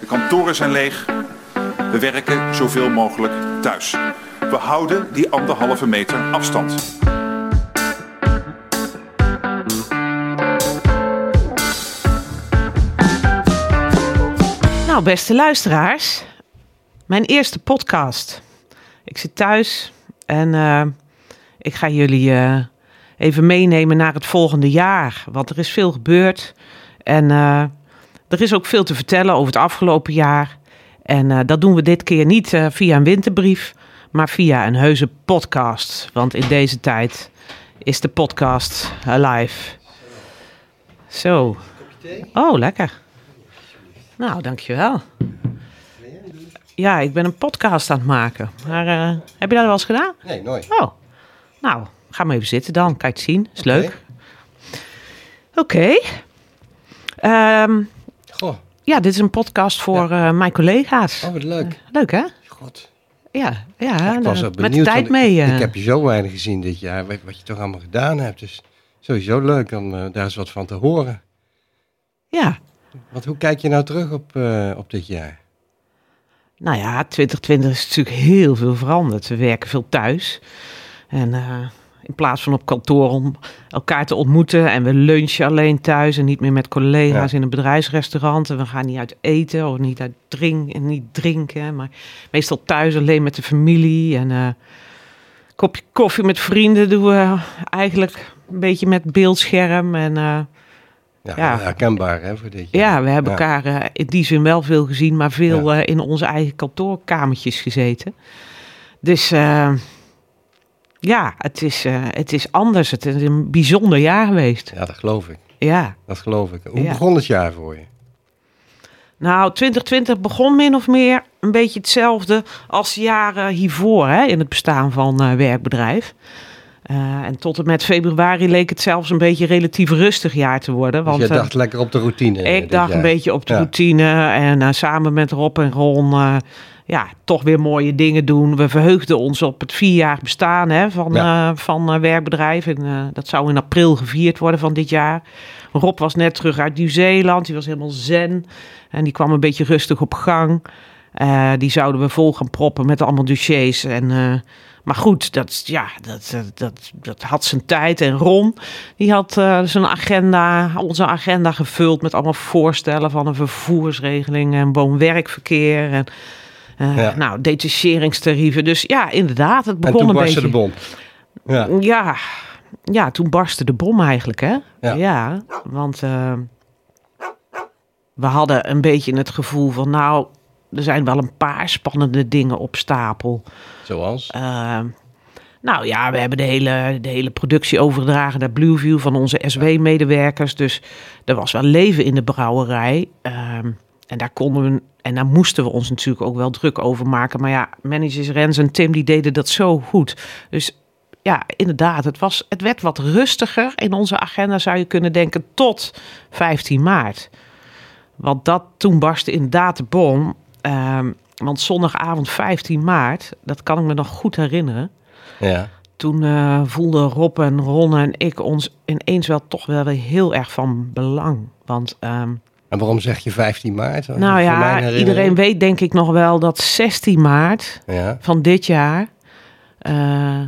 De kantoren zijn leeg. We werken zoveel mogelijk thuis. We houden die anderhalve meter afstand. Nou, beste luisteraars, mijn eerste podcast. Ik zit thuis en uh, ik ga jullie uh, even meenemen naar het volgende jaar. Want er is veel gebeurd en uh, er is ook veel te vertellen over het afgelopen jaar. En dat doen we dit keer niet via een winterbrief, maar via een heuse podcast. Want in deze tijd is de podcast alive. Zo. Oh, lekker. Nou, dankjewel. Ja, ik ben een podcast aan het maken. Maar uh, heb je dat wel eens gedaan? Nee, nooit. Oh, nou, ga maar even zitten dan. Je het zien? Is okay. leuk. Oké. Okay. Um, Goh. Ja, dit is een podcast voor ja. uh, mijn collega's. Oh, wat leuk. Uh, leuk, hè? God. Ja, ja, ik was met de tijd mee. Ik, ik, heb je zo weinig gezien dit jaar, wat, wat je toch allemaal gedaan hebt. Dus sowieso leuk om daar eens wat van te horen. Ja, want hoe kijk je nou terug op, op dit jaar? Nou ja, 2020 is natuurlijk heel veel veranderd. We werken veel thuis. En uh, in plaats van op kantoor om elkaar te ontmoeten en we lunchen alleen thuis en niet meer met collega's ja. in een bedrijfsrestaurant. En we gaan niet uit eten of niet uit drinken, niet drinken, maar meestal thuis alleen met de familie. En uh, kopje koffie met vrienden doen we eigenlijk een beetje met beeldscherm en... Uh, ja, ja, herkenbaar hè, voor dit jaar. Ja, we hebben ja. elkaar uh, in die zin wel veel gezien, maar veel in onze eigen kantoorkamertjes gezeten. Dus ja, het is, het is anders. Het is een bijzonder jaar geweest. Ja, dat geloof ik. Ja. Dat geloof ik. Hoe begon het jaar voor je? Nou, 2020 begon min of meer een beetje hetzelfde als jaren hiervoor hè, in het bestaan van werkbedrijf. Uh, en tot en met februari leek het zelfs een beetje relatief rustig jaar te worden. Want, dus je dacht uh, lekker op de routine? Ik dacht jaar. een beetje op de ja. routine. En samen met Rob en Ron ja, toch weer mooie dingen doen. We verheugden ons op het vierjarig bestaan hè, van, ja. van werkbedrijf. En, dat zou in april gevierd worden van dit jaar. Rob was net terug uit Nieuw-Zeeland. Die was helemaal zen. En die kwam een beetje rustig op gang. die zouden we vol gaan proppen met allemaal dossiers. En maar goed, dat, ja, dat, dat, dat had zijn tijd. En Ron, die had uh, zijn agenda, onze agenda gevuld met allemaal voorstellen van een vervoersregeling en woon-werkverkeer. En uh, ja. nou, detacheringstarieven. Dus ja, inderdaad, het begon en toen een beetje. de bom. Ja. ja. Ja, toen barstte de bom eigenlijk, hè? Ja, ja want uh, we hadden een beetje het gevoel van, nou, er zijn wel een paar spannende dingen op stapel. Zoals? Uh, nou ja, we hebben de hele, de hele productie overgedragen naar Blueview van onze SW-medewerkers. Dus er was wel leven in de brouwerij. Uh, en daar konden we, en daar moesten we ons natuurlijk ook wel druk over maken. Maar ja, managers Rens en Tim die deden dat zo goed. Dus ja, inderdaad, het, was, het werd wat rustiger in onze agenda, zou je kunnen denken, tot 15 maart. Want dat, toen barstte inderdaad de bom. Uh, want zondagavond 15 maart, dat kan ik me nog goed herinneren. Ja. Toen uh, voelden Rob en Ron en ik ons ineens wel toch wel weer heel erg van belang. Want, um, en waarom zeg je 15 maart? Nou ja, iedereen weet denk ik nog wel dat 16 maart ja. van dit jaar... Uh,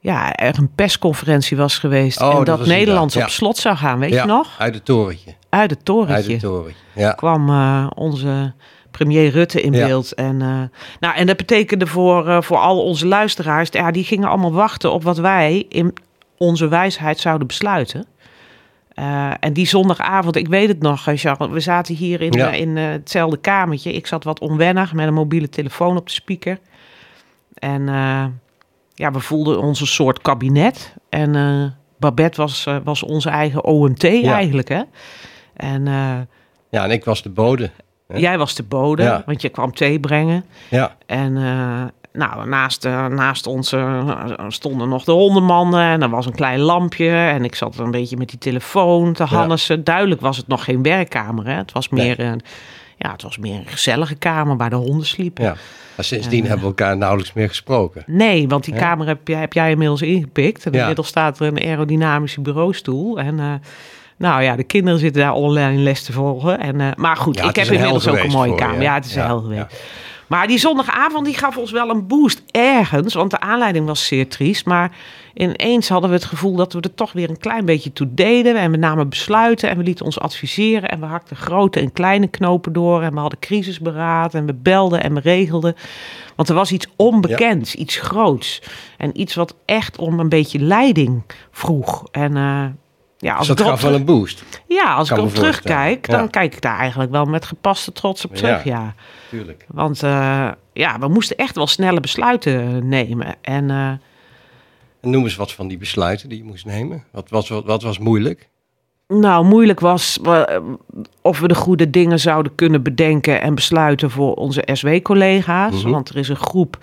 ja, er een persconferentie was geweest oh, en dat, dat Nederland ja. op slot zou gaan, weet ja, je nog? uit het torentje. Uit het torentje. Uit het torentje, ja. kwam uh, onze premier Rutte in beeld. En, uh, nou, en dat betekende voor, uh, voor al onze luisteraars, ja, die gingen allemaal wachten op wat wij in onze wijsheid zouden besluiten. Uh, en die zondagavond, ik weet het nog, Charles, we zaten hier in, Ja. in hetzelfde kamertje. Ik zat wat onwennig met een mobiele telefoon op de speaker. En ja, we voelden ons een soort kabinet. En Babette was, was onze eigen OMT Ja. eigenlijk, hè. En Ja, en ik was de bode. hè? jij was de bode, Ja. want je kwam thee brengen. Ja, En eh, nou, naast, eh, naast ons eh, stonden nog de hondenmannen en er was een klein lampje. En ik zat een beetje met die telefoon te hannessen. Duidelijk was het nog geen werkkamer. Hè? Het, was Nee. meer een, ja, het was meer een gezellige kamer waar de honden sliepen. ja. Maar sindsdien hebben we elkaar nauwelijks meer gesproken. Nee, want die Ja. kamer heb jij, heb jij inmiddels ingepikt. En inmiddels staat er een aerodynamische bureaustoel. En eh, Nou ja, de kinderen zitten daar online les te volgen. En, uh, maar goed, Ja, ik heb inmiddels ook een mooie kamer. Ja, het is een hel geweest. Maar die zondagavond die gaf ons wel een boost ergens. Want de aanleiding was zeer triest. Maar ineens hadden we het gevoel dat we er toch weer een klein beetje toe deden. En we namen besluiten en we lieten ons adviseren. En we hakten grote en kleine knopen door. En we hadden crisisberaad. En we belden en we regelden. Want er was iets onbekends, iets groots. En iets wat echt om een beetje leiding vroeg. En eh, ja, als Dus dat ik gaf wel een boost. ja, als ik Kan erop terugkijk, dan Ja. kijk ik daar eigenlijk wel met gepaste trots op terug. Ja. Tuurlijk. Want eh, ja, we moesten echt wel snelle besluiten nemen. En eh, En noem eens wat van die besluiten die je moest nemen. Wat was, wat, wat was moeilijk? nou, moeilijk was of we de goede dingen zouden kunnen bedenken en besluiten voor onze SW-collega's. Mhm. Want er is een groep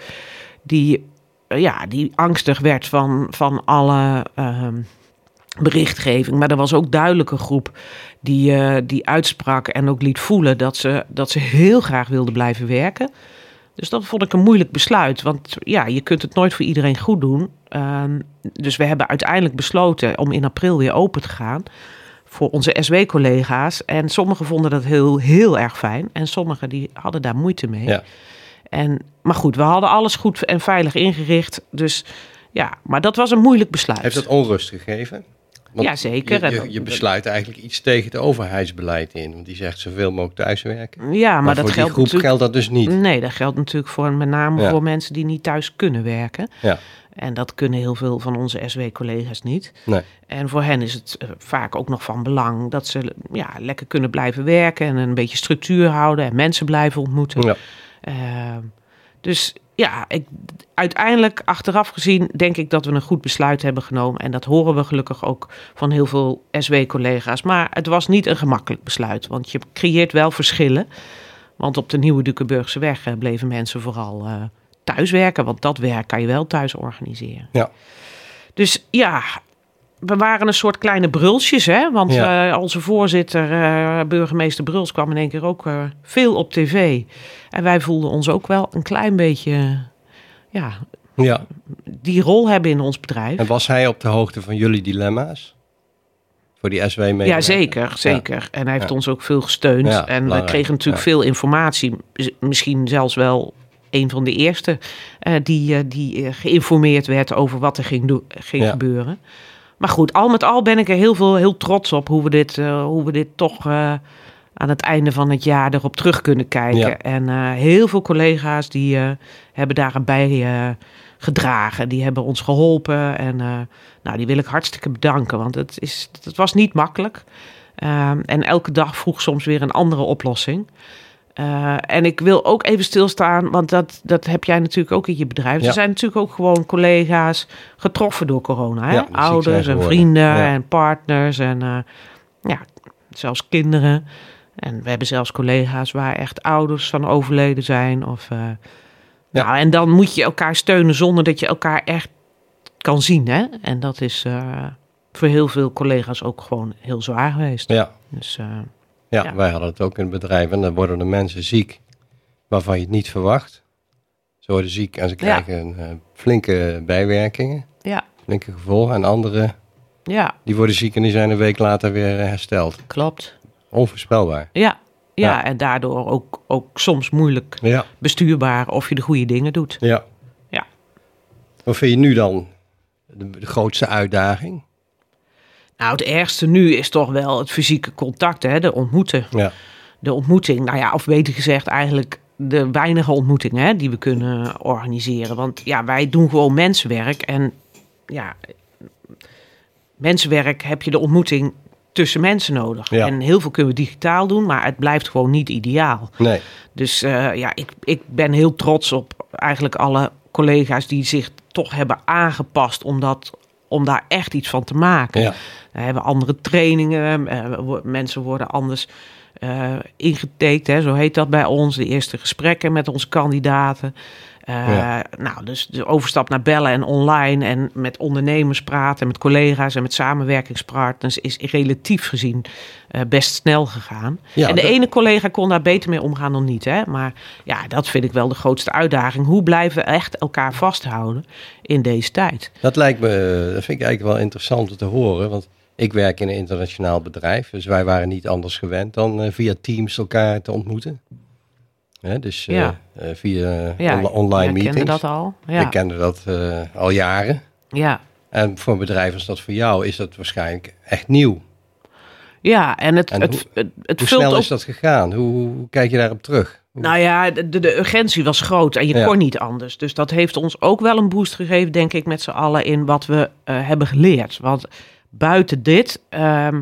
die, eh, ja, die angstig werd van, van alle ehm, berichtgeving. Maar er was ook duidelijk een groep die, eh, die uitsprak en ook liet voelen dat ze, dat ze heel graag wilden blijven werken. Dus dat vond ik een moeilijk besluit. Want ja, je kunt het nooit voor iedereen goed doen. Ehm, dus we hebben uiteindelijk besloten om in april weer open te gaan. Voor onze SW-collega's. En sommigen vonden dat heel, heel erg fijn. En sommigen die hadden daar moeite mee. Ja. En, maar goed, we hadden alles goed en veilig ingericht. Dus ja, maar dat was een moeilijk besluit. Heeft dat onrust gegeven? Want Ja, zeker. Je, je, besluit eigenlijk iets tegen het overheidsbeleid in. Want die zegt zoveel mogelijk thuiswerken. Ja, maar, Maar, dat voor die geldt groep natuurlijk... geldt dat dus niet. Nee, dat geldt natuurlijk voor, met name Ja. voor mensen die niet thuis kunnen werken. Ja. En dat kunnen heel veel van onze SW-collega's niet. Nee. En voor hen is het eh, vaak ook nog van belang dat ze ja, lekker kunnen blijven werken en een beetje structuur houden en mensen blijven ontmoeten. Ja. Ehm, dus ja, ik, uiteindelijk achteraf gezien denk ik dat we een goed besluit hebben genomen. En dat horen we gelukkig ook van heel veel SW-collega's. Maar het was niet een gemakkelijk besluit, want je creëert wel verschillen. Want op de Nieuwe Dukenburgse weg eh, bleven mensen vooral eh thuiswerken. Want dat werk kan je wel thuis organiseren. Ja. Dus ja, we waren een soort kleine brulsjes. Hè? Want Ja. eh, onze voorzitter, eh, burgemeester Bruls, kwam in één keer ook eh, veel op tv. En wij voelden ons ook wel een klein beetje... ja, ja. die rol hebben in ons bedrijf. En was hij op de hoogte van jullie dilemma's? Voor die SW mee? Ja, zeker, zeker. En hij heeft Ja. ons ook veel gesteund. En we kregen natuurlijk veel informatie. Misschien zelfs wel een van de eerste die, die geïnformeerd werd over wat er ging, ging Ja. gebeuren. Maar goed, al met al ben ik er heel, veel, heel trots op hoe we dit, eh, hoe we dit toch eh, aan het einde van het jaar erop terug kunnen kijken. Ja. En eh, heel veel collega's die hebben daarbij gedragen. Die hebben ons geholpen. En nou, die wil ik hartstikke bedanken. Want het, is, het was niet makkelijk. Ehm, en elke dag vroeg soms weer een andere oplossing. Eh, en ik wil ook even stilstaan, want dat, dat heb jij natuurlijk ook in je bedrijf. Ja. Er zijn natuurlijk ook gewoon collega's getroffen door corona. Hè? Ja, Ouders en vrienden Ja. en partners en eh, ja, zelfs kinderen. En we hebben zelfs collega's waar echt ouders van overleden zijn. Of, Ja. nou, en dan moet je elkaar steunen zonder dat je elkaar echt kan zien. Hè? En dat is voor heel veel collega's ook gewoon heel zwaar geweest. Ja. Dus Ja, Ja. wij hadden het ook in het bedrijf. En dan worden de mensen ziek waarvan je het niet verwacht. Ze worden ziek en ze Ja. krijgen eh, flinke bijwerkingen. ja, Flinke gevolgen. En anderen ja, die worden ziek en die zijn een week later weer eh, hersteld. klopt. Onvoorspelbaar. Ja, ja, Ja. en daardoor ook, ook soms moeilijk Ja. bestuurbaar of je de goede dingen doet. ja. Ja. Wat vind je nu dan de, de grootste uitdaging? Nou, het ergste nu is toch wel het fysieke contact, hè, de ontmoeten. Ja. De ontmoeting, nou ja, of beter gezegd eigenlijk de weinige ontmoetingen hè, die we kunnen organiseren. Want ja, wij doen gewoon mensenwerk en ja, mensenwerk heb je de ontmoeting tussen mensen nodig. Ja. En heel veel kunnen we digitaal doen, maar het blijft gewoon niet ideaal. Nee. Dus eh, ja, ik, ik ben heel trots op eigenlijk alle collega's die zich toch hebben aangepast om, dat, om daar echt iets van te maken. Ja. We hebben andere trainingen, eh, mensen worden anders eh ingetekend, hè, zo heet dat bij ons. De eerste gesprekken met onze kandidaten. Eh, Ja. Nou, dus de overstap naar bellen en online en met ondernemers praten, met collega's en met samenwerkingspartners is relatief gezien eh, best snel gegaan. Ja, en de dat- ene collega kon daar beter mee omgaan dan niet. Hè? Maar ja, dat vind ik wel de grootste uitdaging. Hoe blijven we echt elkaar vasthouden in deze tijd? Dat lijkt me, dat vind ik eigenlijk wel interessant om te horen. Want Ik werk in een internationaal bedrijf, dus wij waren niet anders gewend dan eh, via Teams elkaar te ontmoeten. Hè, dus eh, Ja. eh, via Ja, on- online meetings. kende dat al. Ja. Ik kende dat al jaren. ja. En voor een bedrijf als dat voor jou is dat waarschijnlijk echt nieuw. ja, en het, En het, hoe- het, het Hoe vult snel is dat gegaan? Hoe, hoe kijk je daarop terug? Nou ja, de, de- urgentie was groot en je Ja. kon niet anders. Dus dat heeft ons ook wel een boost gegeven, denk ik, met z'n allen in wat we hebben geleerd. Want buiten dit, ehm,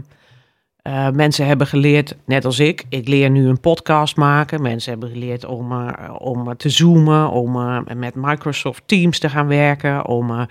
eh, mensen hebben geleerd, net als ik, ik leer nu een podcast maken. Mensen hebben geleerd om, eh, om te zoomen, om eh, met Microsoft Teams te gaan werken, om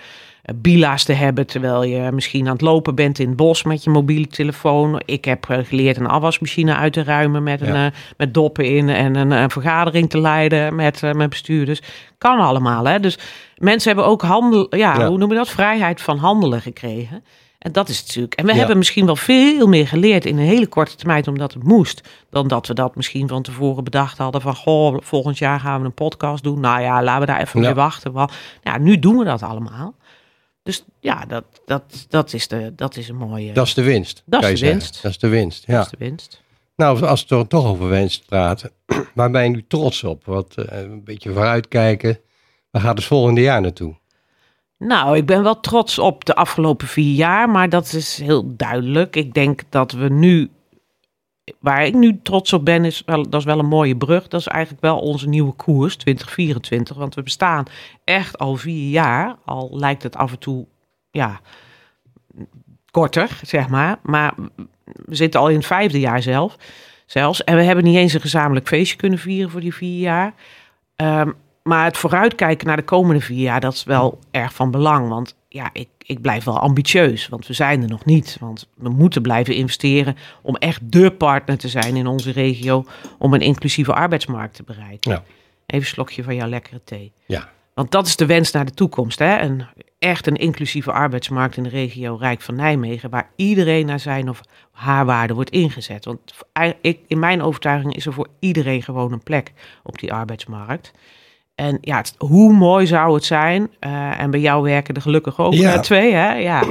bila's te hebben terwijl je misschien aan het lopen bent in het bos met je mobiele telefoon. Ik heb geleerd een afwasmachine uit te ruimen met, een, Ja. met doppen in en een, een vergadering te leiden met, met bestuurders. Kan allemaal, hè? Dus mensen hebben ook handel, ja, Ja. hoe noem je dat? Vrijheid van handelen gekregen. En dat is het natuurlijk. En we Ja. hebben misschien wel veel meer geleerd in een hele korte termijn, omdat het moest. Dan dat we dat misschien van tevoren bedacht hadden van, goh, volgend jaar gaan we een podcast doen. Nou ja, laten we daar even Ja. mee wachten. Want ja, nu doen we dat allemaal. Dus ja, dat, dat, dat, is, de, dat is een mooie. Dat is de winst. Dat is de winst. Dat is de winst, ja. dat is de winst. Nou, als we er toch over winst praten, waar ben je nu trots op? Wat eh, een beetje vooruitkijken. Waar gaat het volgende jaar naartoe? Nou, ik ben wel trots op de afgelopen vier jaar, maar dat is heel duidelijk. Ik denk dat we nu, waar ik nu trots op ben, is wel, dat is wel een mooie brug. Dat is eigenlijk wel onze nieuwe koers 2024, want we bestaan echt al vier jaar. Al lijkt het af en toe, ja, korter, zeg maar. Maar we zitten al in het vijfde jaar zelf, zelfs. En we hebben niet eens een gezamenlijk feestje kunnen vieren voor die vier jaar. Ehm, maar het vooruitkijken naar de komende vier jaar, dat is wel erg van belang. Want ja, ik, ik blijf wel ambitieus, want we zijn er nog niet. Want we moeten blijven investeren om echt dé partner te zijn in onze regio... om een inclusieve arbeidsmarkt te bereiken. Ja. Even een slokje van jouw lekkere thee. Ja, Want dat is de wens naar de toekomst. Hè? Een, echt een inclusieve arbeidsmarkt in de regio Rijk van Nijmegen... waar iedereen naar zijn of haar waarde wordt ingezet. Want ik, in mijn overtuiging is er voor iedereen gewoon een plek op die arbeidsmarkt. En ja, het- hoe mooi zou het zijn... eh, en bij jou werken er gelukkig ook Ja. eh, twee, hè? Ja,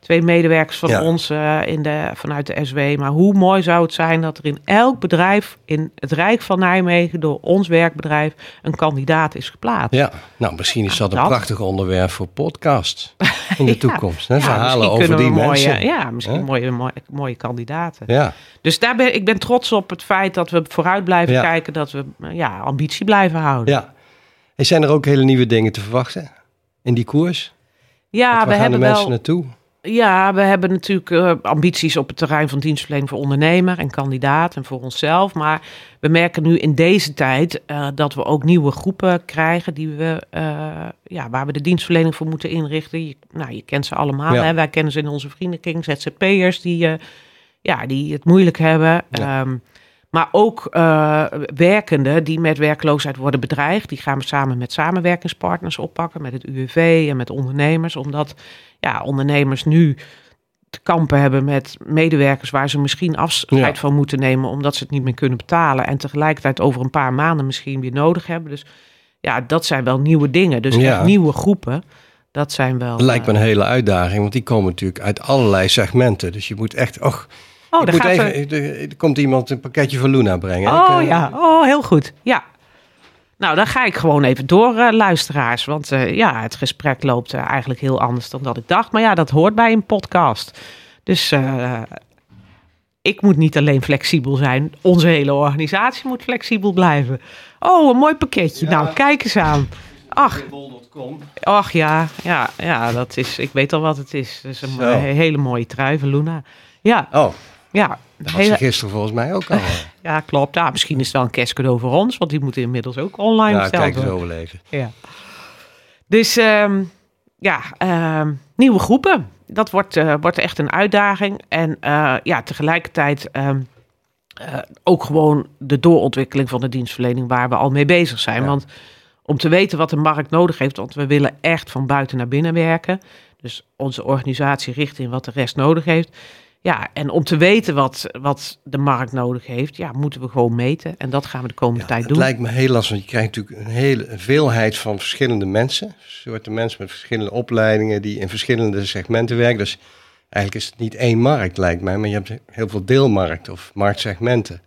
twee medewerkers van Ja. ons eh, in de, vanuit de SW. Maar hoe mooi zou het zijn dat er in elk bedrijf... in het Rijk van Nijmegen door ons werkbedrijf... een kandidaat is geplaatst. ja. Nou, misschien is dat een prachtig onderwerp voor podcast in de Ja. toekomst. Hè? Verhalen over die mooie, mensen. Ja, misschien mooie, mooie, mooie kandidaten. Ja, Dus daar ben, ik ben trots op het feit dat we vooruit blijven kijken. Dat we ja, ambitie blijven houden. ja. En zijn er ook hele nieuwe dingen te verwachten in die koers? Ja, we gaan hebben de mensen wel. naartoe? Ja, we hebben natuurlijk eh, ambities op het terrein van dienstverlening voor ondernemer en kandidaat en voor onszelf. Maar we merken nu in deze tijd eh, dat we ook nieuwe groepen krijgen die we, eh, ja, waar we de dienstverlening voor moeten inrichten. Je, nou, je kent ze allemaal. Ja. Hè? Wij kennen ze in onze vriendenkring, ZZP'ers die, ja, die het moeilijk hebben. Ja. Ehm, maar ook eh werkenden die met werkloosheid worden bedreigd. Die gaan we samen met samenwerkingspartners oppakken. Met het UWV en met ondernemers. Omdat ja, ondernemers nu te kampen hebben met medewerkers waar ze misschien afscheid Ja. van moeten nemen. Omdat ze het niet meer kunnen betalen. En tegelijkertijd over een paar maanden misschien weer nodig hebben. Dus ja, dat zijn wel nieuwe dingen. Dus Ja. echt nieuwe groepen. Dat zijn wel. Dat lijkt me eh, een hele uitdaging, want die komen natuurlijk uit allerlei segmenten. Dus je moet echt, och, oh, ik daar moet gaat even, er- er, er komt iemand een pakketje van Luna brengen. Oh Ik, eh, ja, oh heel goed. Ja. Nou, dan ga ik gewoon even door, eh, luisteraars. Want eh, ja, het gesprek loopt eigenlijk heel anders dan dat ik dacht. Maar ja, dat hoort bij een podcast. Dus eh, ik moet niet alleen flexibel zijn. Onze hele organisatie moet flexibel blijven. Oh, een mooi pakketje. Ja. Nou, kijk eens aan. Ach, ach ja, ja, ja, dat is, ik weet al wat het is. Het is een Zo. hele mooie trui van Luna. Ja, Oh, ja. dat was gisteren volgens mij ook al. ja, klopt. Ja, misschien is het wel een kerstcadeau voor ons, want die moeten inmiddels ook online ja, besteld kijk eens worden. overleven. Ja. Dus ehm, ja, ehm, nieuwe groepen. Dat wordt, eh, wordt echt een uitdaging. En eh, ja, tegelijkertijd ehm, eh, ook gewoon de doorontwikkeling van de dienstverlening waar we al mee bezig zijn. Ja. Want om te weten wat de markt nodig heeft, want we willen echt van buiten naar binnen werken. Dus onze organisatie richt in wat de rest nodig heeft. Ja, en om te weten wat, wat de markt nodig heeft, ja, moeten we gewoon meten. En dat gaan we de komende Ja, tijd het doen. lijkt me heel lastig, want je krijgt natuurlijk een hele veelheid van verschillende mensen. Soorten mensen met verschillende opleidingen die in verschillende segmenten werken. Dus eigenlijk is het niet één markt, lijkt mij, maar je hebt heel veel deelmarkten of marktsegmenten.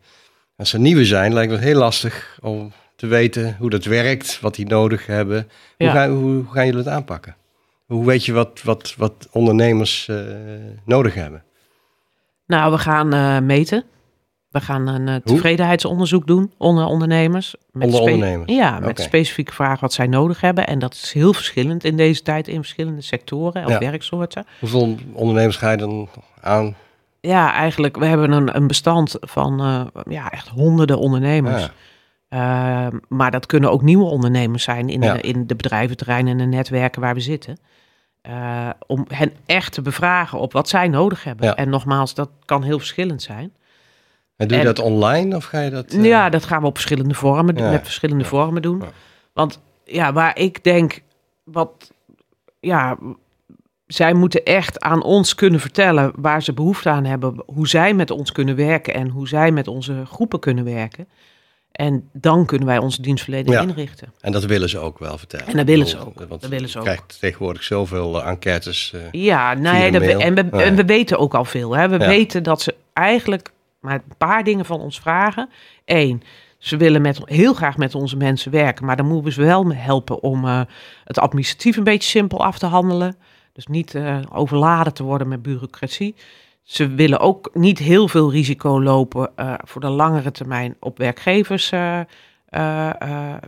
Als er nieuwe zijn, lijkt het heel lastig om te weten hoe dat werkt, wat die nodig hebben. Hoe, gaan, hoe, gaan jullie het aanpakken? Hoe weet je wat, wat, wat ondernemers uh, nodig hebben? Nou, we gaan uh, meten. We gaan een uh, tevredenheidsonderzoek doen onder ondernemers. Met onder ondernemers? Ja, met okay. specifieke vragen wat zij nodig hebben. En dat is heel verschillend in deze tijd in verschillende sectoren of ja. werksoorten. Hoeveel ondernemers ga je dan aan? Ja, eigenlijk, we hebben een, een bestand van uh, ja, echt honderden ondernemers. Ja. Maar dat kunnen ook nieuwe ondernemers zijn in, ja. de, in de bedrijventerreinen en de netwerken waar we zitten. Uh, om hen echt te bevragen op wat zij nodig hebben. En nogmaals, dat kan heel verschillend zijn. En doe je dat online of ga je dat... Uh... Ja, dat gaan we op verschillende vormen, ja. met verschillende vormen doen. Want ja, waar ik denk, wat, ja, zij moeten echt aan ons kunnen vertellen waar ze behoefte aan hebben, hoe zij met ons kunnen werken en hoe zij met onze groepen kunnen werken. En dan kunnen wij onze dienstverlening ja. inrichten. En dat willen ze ook wel vertellen. En dat willen ze ook. Want dat willen ze je krijgt tegenwoordig zoveel uh, enquêtes. Uh, ja, nee, dat we, en, we, nee. en we weten ook al veel. Hè. We ja. weten dat ze eigenlijk maar een paar dingen van ons vragen. Eén, ze willen met, heel graag met onze mensen werken, maar dan moeten we ze wel helpen om uh, het administratief een beetje simpel af te handelen. Dus niet uh, overladen te worden met bureaucratie. Ze willen ook niet heel veel risico lopen uh, voor de langere termijn op werkgevers,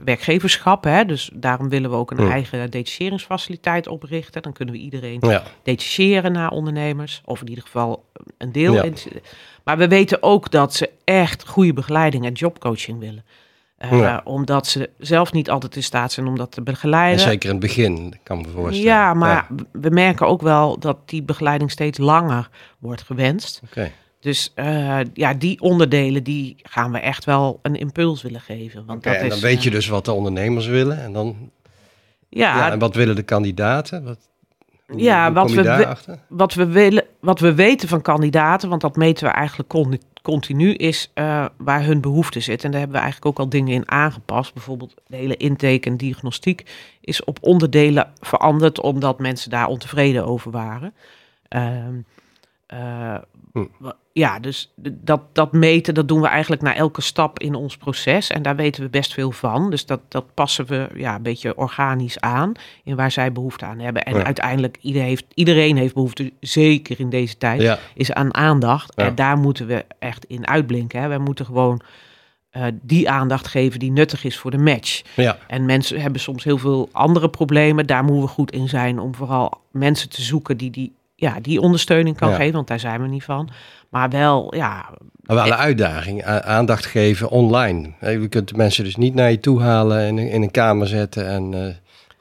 werkgeverschap. Hè? Dus daarom willen we ook een Hmm. ja. eigen detacheringsfaciliteit oprichten. Dan kunnen we iedereen ja. detacheren naar ondernemers, of in ieder geval een deel. Ja. Maar we weten ook dat ze echt goede begeleiding en jobcoaching willen. Uh, ja. Omdat ze zelf niet altijd in staat zijn om dat te begeleiden. En zeker in het begin, kan me voorstellen. Ja, maar ja. we merken ook wel dat die begeleiding steeds langer wordt gewenst. Okay. Dus uh, ja, die onderdelen die gaan we echt wel een impuls willen geven. Want okay, dat en dan is, weet je dus wat de ondernemers willen. En dan. Ja, ja en wat willen de kandidaten? Wat, hoe, ja, hoe wat, we, wat, we willen, wat we weten van kandidaten, want dat meten we eigenlijk continu, is uh, waar hun behoefte zit. En daar hebben we eigenlijk ook al dingen in aangepast. Bijvoorbeeld de hele intake en diagnostiek is op onderdelen veranderd, omdat mensen daar ontevreden over waren. Uh, uh, hm. Ja, dus dat, dat meten, dat doen we eigenlijk na elke stap in ons proces. En daar weten we best veel van. Dus dat, dat passen we ja, een beetje organisch aan in waar zij behoefte aan hebben. En ja. uiteindelijk, iedereen heeft, iedereen heeft behoefte, zeker in deze tijd, ja. is aan aandacht. Ja. En daar moeten we echt in uitblinken. Hè. Wij moeten gewoon uh, die aandacht geven die nuttig is voor de match. Ja. En mensen hebben soms heel veel andere problemen. Daar moeten we goed in zijn om vooral mensen te zoeken die die ja, die ondersteuning kan ja. geven, want daar zijn we niet van. Maar wel, ja... Maar wel een uitdaging, aandacht geven online. Je kunt de mensen dus niet naar je toe halen en in een kamer zetten en uh,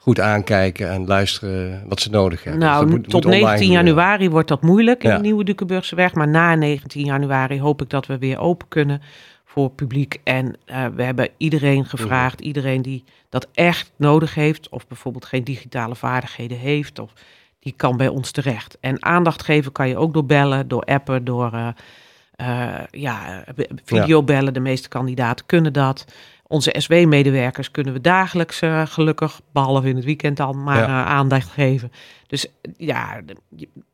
goed aankijken en luisteren wat ze nodig hebben. Nou, dus moet, tot moet 19 januari wordt dat moeilijk in ja. de Nieuwe Dukenburgseweg. Maar na 19 januari hoop ik dat we weer open kunnen voor publiek. En uh, we hebben iedereen gevraagd, mm. iedereen die dat echt nodig heeft... of bijvoorbeeld geen digitale vaardigheden heeft... of die kan bij ons terecht. En aandacht geven kan je ook door bellen, door appen, door uh, uh, ja, videobellen. De meeste kandidaten kunnen dat. Onze SW-medewerkers kunnen we dagelijks uh, gelukkig, behalve in het weekend dan, maar ja. aandacht geven. Dus ja,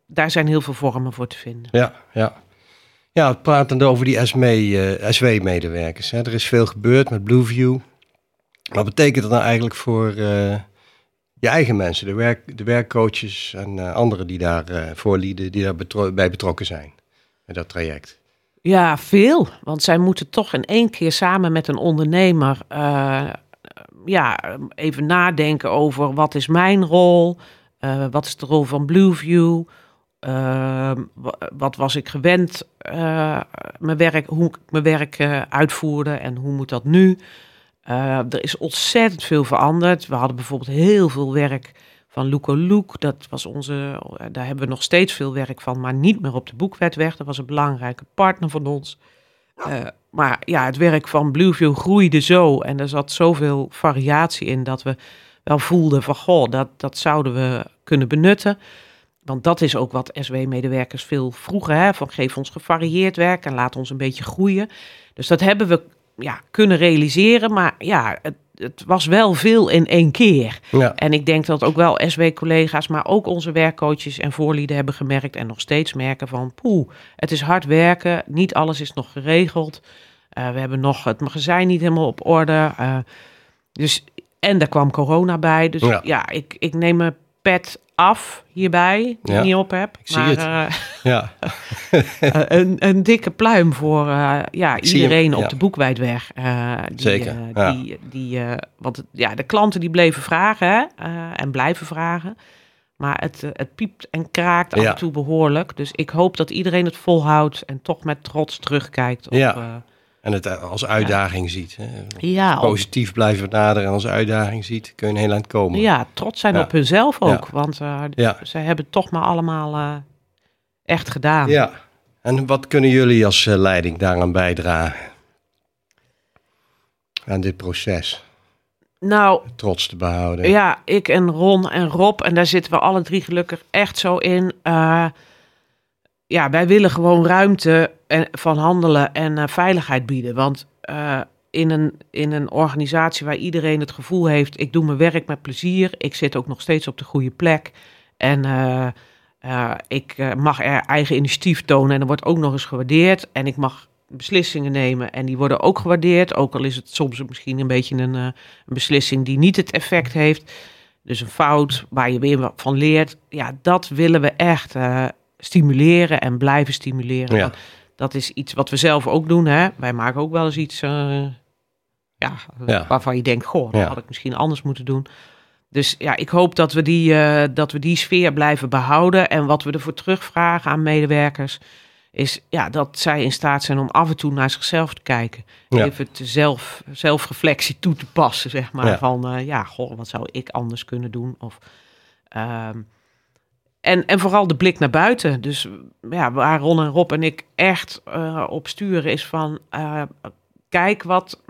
daar zijn heel veel vormen voor te vinden. Ja, ja. Ja, pratende over die SW-medewerkers. Er is veel gebeurd met Blueview. Wat betekent dat nou eigenlijk voor je eigen mensen, de, werk, de werkcoaches en uh, anderen die daar uh, voorlieden, die daar bij betrokken zijn met dat traject? Ja, veel. Want zij moeten toch in één keer samen met een ondernemer uh, ja, even nadenken over wat is mijn rol, wat is de rol van Blueview, wat was ik gewend, mijn werk, hoe ik mijn werk uitvoerde en hoe moet dat nu. Uh, er is ontzettend veel veranderd. We hadden bijvoorbeeld heel veel werk van Luco Look. Dat was onze, daar hebben we nog steeds veel werk van, maar niet meer op de boekwetweg. Dat was een belangrijke partner van ons. Uh, maar ja, het werk van Blueview groeide zo en er zat zoveel variatie in dat we wel voelden van goh, dat, dat zouden we kunnen benutten. Want dat is ook wat SW-medewerkers veel vroegen, hè, van geef ons gevarieerd werk en laat ons een beetje groeien. Dus dat hebben we ja, kunnen realiseren. Maar ja, het, het was wel veel in één keer. Ja. En ik denk dat ook wel SW-collega's, maar ook onze werkcoaches en voorlieden hebben gemerkt en nog steeds merken van, poeh, het is hard werken, niet alles is nog geregeld. Uh, we hebben nog het magazijn niet helemaal op orde. Uh, dus, en daar kwam corona bij. Dus ja, ja ik, ik neem mijn pet af hierbij, die Ja. ik niet op heb. Ik zie maar, het. eh, Ja. eh, een, een dikke pluim voor eh, ja, Ik iedereen op ja. de boekwijdweg. eh, die, Zeker, ja. die, die, want ja, de klanten die bleven vragen hè, en blijven vragen. Maar het, het piept en kraakt af en toe behoorlijk. Dus ik hoop dat iedereen het volhoudt en toch met trots terugkijkt. Op, En het eh, als uitdaging ziet. Hè. ja, Positief blijven benaderen en als uitdaging ziet, kun je een heel eind komen. ja, trots zijn Ja. op hunzelf ook. Want Ja. ze hebben het toch maar allemaal eh, echt gedaan. Ja. En wat kunnen jullie als eh, leiding daaraan bijdragen? Aan dit proces. Nou, Trots te behouden. Ja, ik en Ron en Rob, en daar zitten we alle drie gelukkig echt zo in. Ja, wij willen gewoon ruimte van handelen en eh, veiligheid bieden. Want eh, in, een, in een organisatie waar iedereen het gevoel heeft: ik doe mijn werk met plezier, ik zit ook nog steeds op de goede plek. En eh, ik mag er eigen initiatief tonen en dat wordt ook nog eens gewaardeerd. En ik mag beslissingen nemen en die worden ook gewaardeerd. Ook al is het soms misschien een beetje een, een beslissing die niet het effect heeft. Dus een fout waar je weer van leert. Ja, dat willen we echt stimuleren en blijven stimuleren. Ja. Dat is iets wat we zelf ook doen. Hè? Wij maken ook wel eens iets eh, ja, Ja. waarvan je denkt, goh, dat had ik misschien anders moeten doen. Dus ja, ik hoop dat we, die, eh, dat we die sfeer blijven behouden. En wat we ervoor terugvragen aan medewerkers, is ja, dat zij in staat zijn om af en toe naar zichzelf te kijken. Ja. Even te zelf, zelfreflectie toe te passen, zeg maar. Ja. Van eh, ja, goh, wat zou ik anders kunnen doen? Of, ehm, en, en vooral de blik naar buiten. Dus ja, waar Ron en Rob en ik echt eh, op sturen is van... eh, kijk wat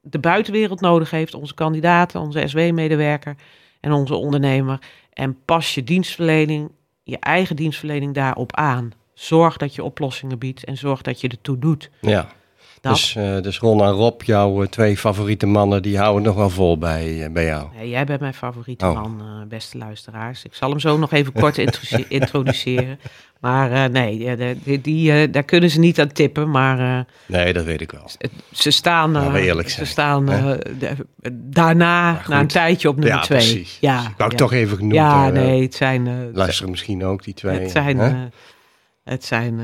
de buitenwereld nodig heeft. Onze kandidaten, onze SW-medewerker en onze ondernemer. En pas je dienstverlening, je eigen dienstverlening daarop aan. Zorg dat je oplossingen biedt en zorg dat je ertoe doet. Ja. Dat. Dus, eh, dus Ron en Rob, jouw eh, twee favoriete mannen, die houden nog wel vol bij, eh, bij jou. Nee, jij bent mijn favoriete Oh. man, beste luisteraars. Ik zal hem zo nog even kort introduce- introduceren. Maar nee, die, die, daar kunnen ze niet aan tippen. Maar Nee, dat weet ik wel. ze staan, we eerlijk ze zijn, staan daarna, na een tijdje op nummer ja, twee. precies. Ja, Dus ik wou ja. ik toch even genoemd Ja, nee, het zijn, Luisteren misschien ook, die twee. het zijn, het zijn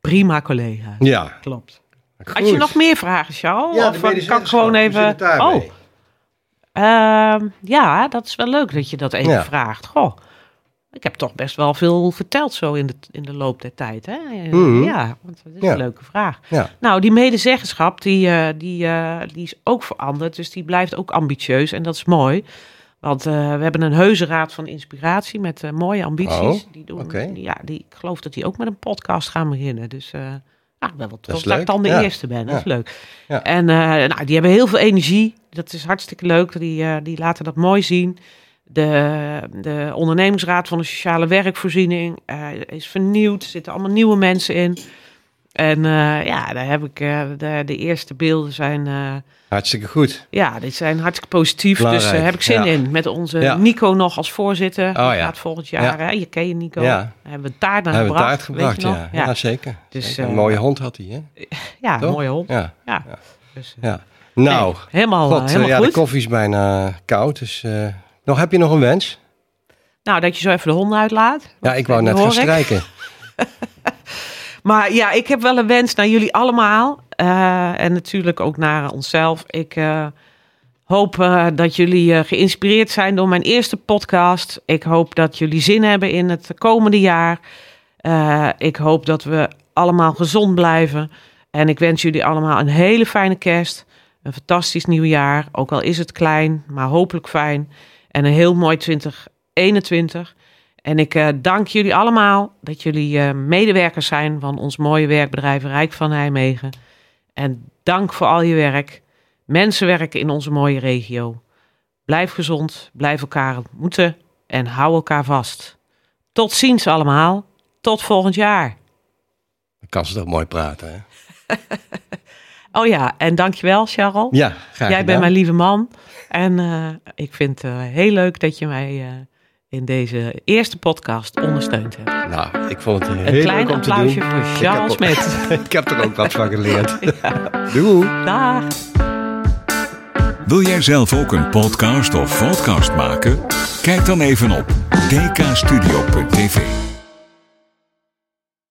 prima collega's. ja. Klopt. Goed. Had je nog meer vragen, Charles? Ja, of eh, kan ik gewoon even... Oh, Ehm, ja, dat is wel leuk dat je dat even Ja. vraagt. Goh, ik heb toch best wel veel verteld zo in de, in de loop der tijd. Hè? Eh, Mhm. Ja, want dat is Ja. een leuke vraag. Ja. Nou, die medezeggenschap, die, eh, die, eh, die is ook veranderd. Dus die blijft ook ambitieus en dat is mooi. Want we hebben een heuse raad van inspiratie met mooie ambities. Oh, die doen, die- ja, die, ik geloof dat die ook met een podcast gaan beginnen. Dus eh, nou, ik ben wel trots dat, ik dan de Ja. eerste ben. Dat Ja. is leuk. Ja. En eh, nou, die hebben heel veel energie. Dat is hartstikke leuk. Die, eh, die laten dat mooi zien. De, de ondernemingsraad van de sociale werkvoorziening eh, is vernieuwd. Er zitten allemaal nieuwe mensen in. En eh, ja, daar heb ik eh, de, de eerste beelden zijn, eh, Hartstikke goed. ja, die zijn hartstikke positief. Dus daar heb ik zin ja. in. Met onze Ja. Nico nog als voorzitter. Oh, ja. gaat volgend jaar. Hè? Je ken je Nico. Ja. Daar hebben we taart naar Hebben we gebracht. taart gebracht, weet je nog? ja. Ja, zeker. Dus, Zeker. Een mooie hond had hij, hè? ja, Toch? een mooie hond. Ja. Ja. Dus, ja. Nou, helemaal, God, helemaal ja, goed. de koffie is bijna koud, dus... nog, heb je nog een wens? Nou, dat je zo even de honden uitlaat. Ja, ik wou net gaan strijken. Maar ja, ik heb wel een wens naar jullie allemaal. eh, en natuurlijk ook naar onszelf. Ik eh, hoop eh, dat jullie geïnspireerd zijn door mijn eerste podcast. Ik hoop dat jullie zin hebben in het komende jaar. Ik hoop dat we allemaal gezond blijven. En ik wens jullie allemaal een hele fijne kerst. Een fantastisch nieuw jaar. Ook al is het klein, maar hopelijk fijn. En een heel mooi 2021. En ik eh, dank jullie allemaal dat jullie eh, medewerkers zijn van ons mooie werkbedrijf Rijk van Nijmegen. En dank voor al je werk. Mensen werken in onze mooie regio. Blijf gezond, blijf elkaar ontmoeten en hou elkaar vast. Tot ziens allemaal. Tot volgend jaar. Dan kan ze toch mooi praten, hè? Oh ja, en dankjewel Charles. Ja, graag Jij bent mijn lieve man. En uh, ik vind het heel leuk dat je mij in deze eerste podcast ondersteund hebt. Nou, ik vond het heel leuk om te doen. Een klein applausje voor Charles Smit. ik heb er ook wat van geleerd. ja. Doei. Dag. Wil jij zelf ook een podcast of podcast maken? Kijk dan even op dkstudio.tv.